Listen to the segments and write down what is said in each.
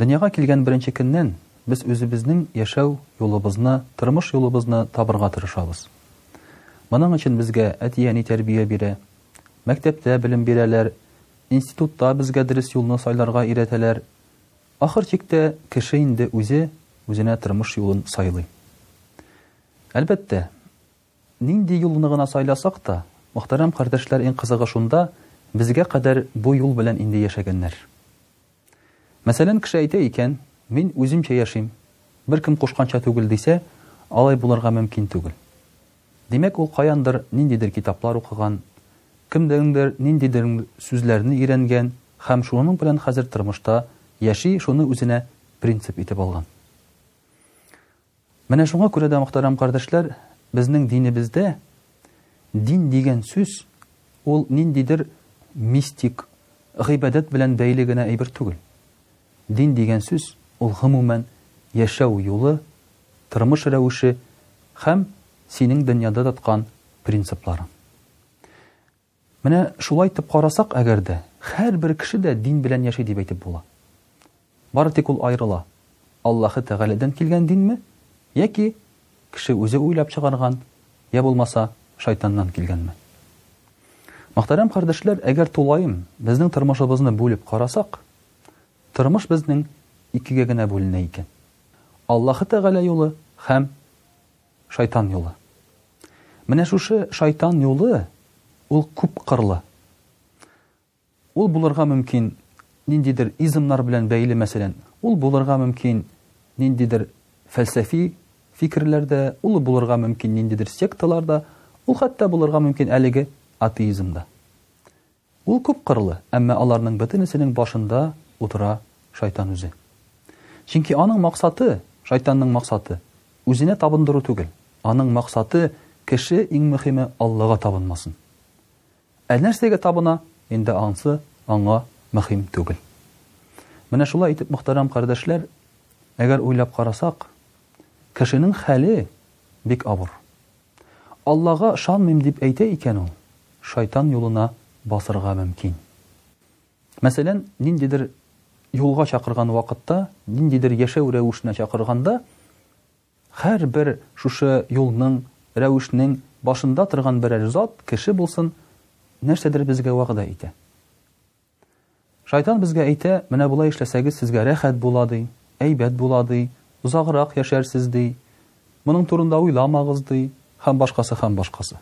Дөньяга килгән беренче көннән без үзебезнең яшәү юлыбызны, тормыш юлыбызны табырга тырышабыз. Моның өчен безгә әти-әни тәрбия бирә, мәктәптә белем бирәләр, институтта безгә дөрес юлны сайларга өйрәтәләр. Ахыр чиктә, кеше инде үзе үзенә тормыш юлын сайлый. Әлбәттә, нинди юлны гына сайласак та, мөхтәрәм кардәшләр, иң кызыгы шунда, безгә кадәр бу юл белән инде яшәгәннәр. Мәсәлән, кеше әйтә икән, Мин үземчә яшим, беркем кушканча түгел, дисә, алай булырга мөмкин түгел. Димәк, ул каяндыр ниндидер китаплар укыган, кемдәндер ниндидер сүзләрне өйрәнгән һәм шуның белән хәзер тормышта яши, шуны үзенә принцип итеп алган. Менә шуңа күрә дә, мөхтәрәм кардәшләр, безнең динебездә дин дигән сүз ул ниндидер мистик, гыйбадәт белән бәйле генә әйбер түгел. Дин дигән сүз ул гомумән яшәү юлы, тормыш рәвеше һәм синең дөньяда тоткан принципларың. Менә шулай итеп карасак, әгәр дә, һәрбер кеше дә дин белән яши дип әйтеп була. Бары тик ул аерыла, Аллаһы Тәгаләдән килгән динме, яки кеше үзе уйлап чыгарган, йә булмаса, шайтаннан килгәнме. Мөхтәрәм кардәшләр, әгәр тулаем безнең тормышыбызны бүлеп карасак, тормыш безнең икегә генә бүленә икән. Аллаһы Тәгалә юлы һәм Шайтан юлы. Менә шушы шайтан юлы, ул күпкырлы. Ул булырга мөмкин ниндидер измнар белән бәйле, мәсәлән, ул булырга мөмкин ниндидер фәлсәфи фикерләр дә, ул булырга мөмкин ниндидер секталар да, ул хәтта булырга мөмкин әлеге атеизм да. Ул күп кырлы, әмма аларның бөтенесенең башында утыра Шайтан үзе. Чөнки аның максаты, Шайтанның максаты, үзенә табындыру түгел, аның максаты, кеше, иң мөхиме, Аллага табынмасын. Ә нәрсәгә табына, инде ансы аңа мөхим түгел. Менә шулай итеп, мөхтәрәм кардәшләр, әгәр уйлап карасак, кешенең хәле бик авыр. Аллага ышанмыйм дип әйтә икән ул, шайтан юлына басырга мөмкин. Мәсәлән, ниндидер юлга чакырган вакытта, ниндидер яшәү рәвешенә чакырганда, һәрбер шушы юлның, рәвешнең башында торган берәр зат, кеше булсын, нәрсәдер безгә вәгъдә итә. Шайтан безгә әйтә, менә болай эшләсәгез сезгә рәхәт була, ди, әйбәт була, ди, озаграк яшәрсез, ди, моның турында уйламагыз, ди, һәм башкасы, һәм башкасы.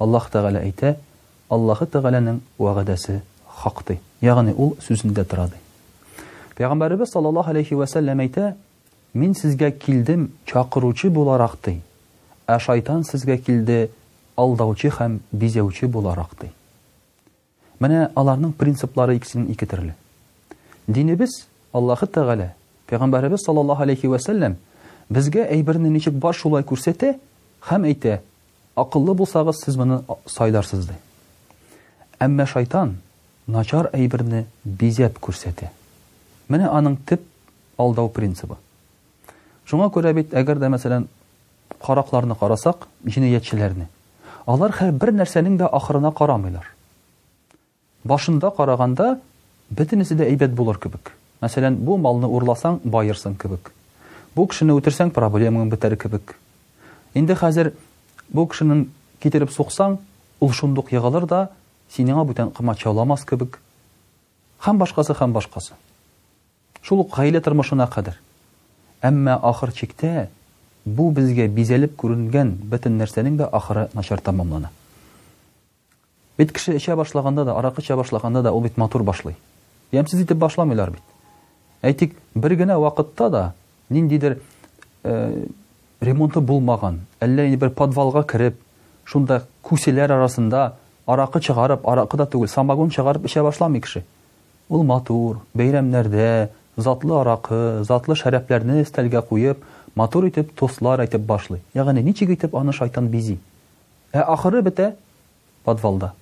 Аллаһ Тәгалә әйтә, Аллаһы Тәгаләнең вәгъдәсе хак, ди, ягъни ул сүзендә тора, ди. Пәйгамбәребез саллаллаһу алейһи вә сәлләм әйтә, Мин сезгә килдем чакыручы буларак, ди, ә шайтан сезгә килде алдаучы һәм бизәүче буларак, ди. Менә аларның принциплары икесенең ике төрле. Динебез, Аллаһы Тәгалә, Пәйгамбәребез саллаллаһу алейхи вә сәлләм безгә әйберне ничек бар шулай күрсәтә һәм әйтә, акыллы булсагыз, сез моны сайларсыз ди. Әмма шайтан начар әйберне бизәп күрсәтә. Менә аның төп алдау принцибы. Шуңа күрә бит, әгәр дә мәсәлән, Каракларны карасак, җинаятьчеләрне. Алар хәер бер нәрсәнең дә ахырына карамыйлар. Башында караганда, бөтенесе дә әйбәт булыр кебек. Мәсәлән, бу малны урласаң, баерсың кебек. Бу кешене үтерсәң, проблемаң бетәр кебек. Инде хәзер бу кешенең китереп суксаң, ул шундук егылыр да, синеңа бүтән комачауламас кебек. Һәм башкасы, һәм башкасы. Шул ук гаилә тормышына кадәр. Әмма ахыр чиктә бу безгә бизәлеп күренгән бөтен нәрсәнең дә ахыры начар тәмамлана. Бит кеше эчә башлаганда да, аракы эчә башлаганда да ул бит матур башлый. Ямьсез итеп башламыйлар бит. Әйтик, бер генә вакытта да ниндидер ремонты булмаган, әллә инде бер подвалга кереп, шунда күселәр арасында аракы чыгарып, аракы да түгел, самогон чыгарып эчә башламый кеше. Ул матур, бәйрәмнәрдә, затлы аракы, затлы шәраб-ләрне өстәлгә куеп, матур итеп тостлар әйтеп башлый. Ягъни ничек итеп аны шайтан бизи. Ә ахыры бетә подвалда.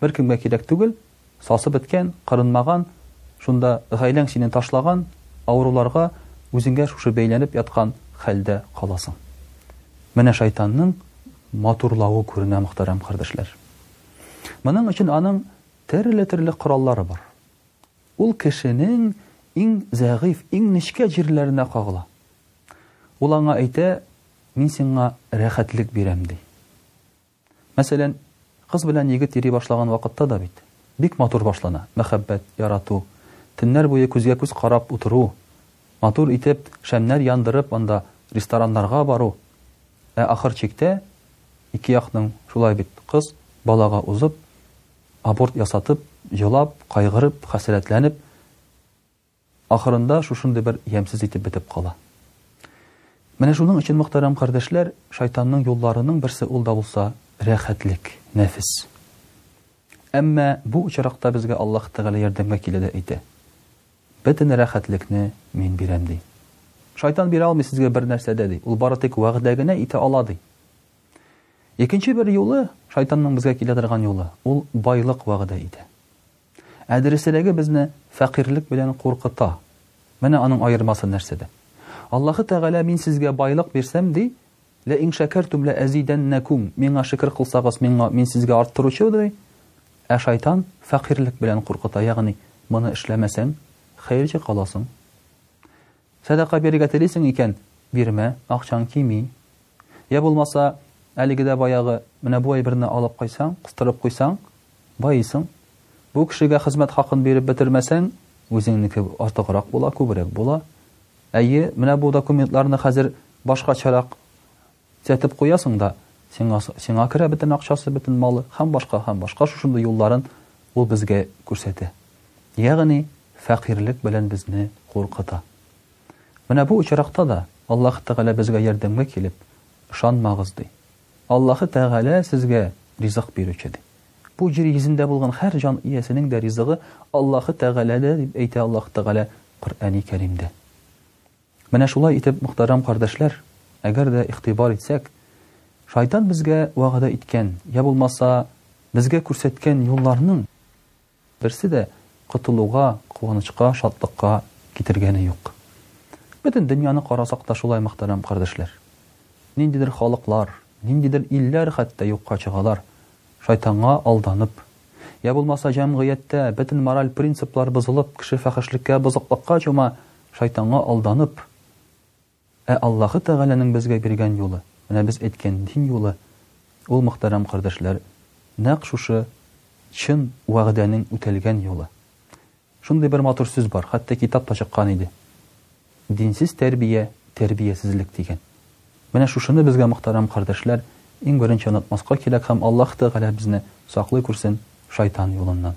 Беркемгә кирәк түгел, сасып беткән, кырынмаган, шунда гаиләң сине ташлаган, авыруларга, үзеңгә шушы бәйләнеп яткан хәлдә каласың. Менә шайтанның матурлавы күренә, мөхтәрәм кардәшләр. Моның өчен аның Төрле-төрле кораллары бар. Ул кешенең иң зәгыйфь, иң нечкә җирләренә кагыла. Ул аңа әйтә, Мин сиңа рәхәтлек бирәм, ди. Мәсәлән, кыз белән егет йөри башлаган вакытта да бит бик матур башлана, мәхәббәт, ярату, төннәр буе күзгә-күз карап утыру, матур итеп шәмнәр яндырып, анда рестораннарга бару. Ә ахыр чиктә Ике якның, шулай бит, кыз балага узып, аборт ясатып, елап, кайгырып, хәсрәтләнеп, ахырында шушындый бер ямьсез итеп бетеп кала. Менә шуның өчен, мөхтәрәм кардәшләр, шайтанның юлларының берсе ул да булса рәхәтлек, нәфес. Әмма бу очракта безгә Аллаһ Тәгалә ярдәмгә килә дә әйтә. Бөтен рәхәтлекне мин бирәм, ди. Шайтан бирә алмый сезгә бернәрсә дә, ди. Ул бары тик вәгъдә генә итә ала, ди. Икенче бер юлы, шайтанның безгә килә торган юлы, ул байлык вәгъдә итә. Ә дөресрәге безне фәкыйрьлек белән куркыта. Менә аның аермасы нәрсәдә? Аллаһы Тәгалә мин сезгә байлык бирсәм, ди, Лә ин шәкәртүм лә әзидәннәкүм, миңа шөкер кылсагыз, миңа, мин сезгә арттыручыдырый. Ә шайтан фәкыйрьлек белән куркыта, ягъни, моны эшләмәсәң, хәерче каласың. Сәдака бирергә телисең икән, бирмә, акчаң кими. Йә булмаса, әлеге дә баягы, менә бу әйберне алып кайтсаң, кыстырып куйсаң, баисың. Бу кешегә хезмәт хакын биреп бетермәсәң, үзеңнеке артыграк була, күбрәк була. Әйе, менә бу документларны хәзер башкачарак төзәтеп куясың да, сиңа, сиңа керә бөтен акчасы, бөтен малы һәм башка һәм башка шушындый юлларын ул безгә күрсәтә. Ягъни, фәкыйрьлек белән безне куркыта. Менә бу очракта да Аллаһ Тәгалә безгә ярдәмгә килеп, Ышанмагыз, ди. Аллаһы Тәгалә сезгә ризык бирүче, ди. Бу җир йөзендә булган һәр җан иясенең дә ризыгы Аллаһы Тәгаләдә, дип әйтә Аллаһы Тәгалә Коръәни Кәримдә. Менә шулай итеп, мөхтәрәм кардәшләр, әгәр дә игътибар итсәк, шайтан безгә вәгъдә иткән, йә булмаса, безгә күрсәткән юлларның Берсе дә котылуга, куанычка, шатлыкка китергәне юк. Бөтен дөньяны карасак та шулай, мөхтәрәм кардәшләр. Ниндидер халыклар, ниндидер илләр хәтта юкка чыгалар, шайтанга алданып. Йә булмаса җәмгыятьтә бөтен мораль принциплар бозылып, кеше фәхешлеккә, бозыклыкка чума, шайтанга алданып. Ә Аллаһы Тәгаләнең безгә биргән юлы, менә без әйткән дин юлы, ул, мөхтәрәм кардәшләр, нәкъ шушы чын вәгъдәнең үтәлгән юлы. Шундый бер матур сүз бар, хәтта китап та чыккан иде, Динсез тәрбия, тәрбиясезлек дигән. Менә шушыны безгә, мөхтәрәм кардәшләр, иң беренче онытмаска кирәк һәм Аллаһы Тәгалә безне саклый күрсен шайтан юлыннан.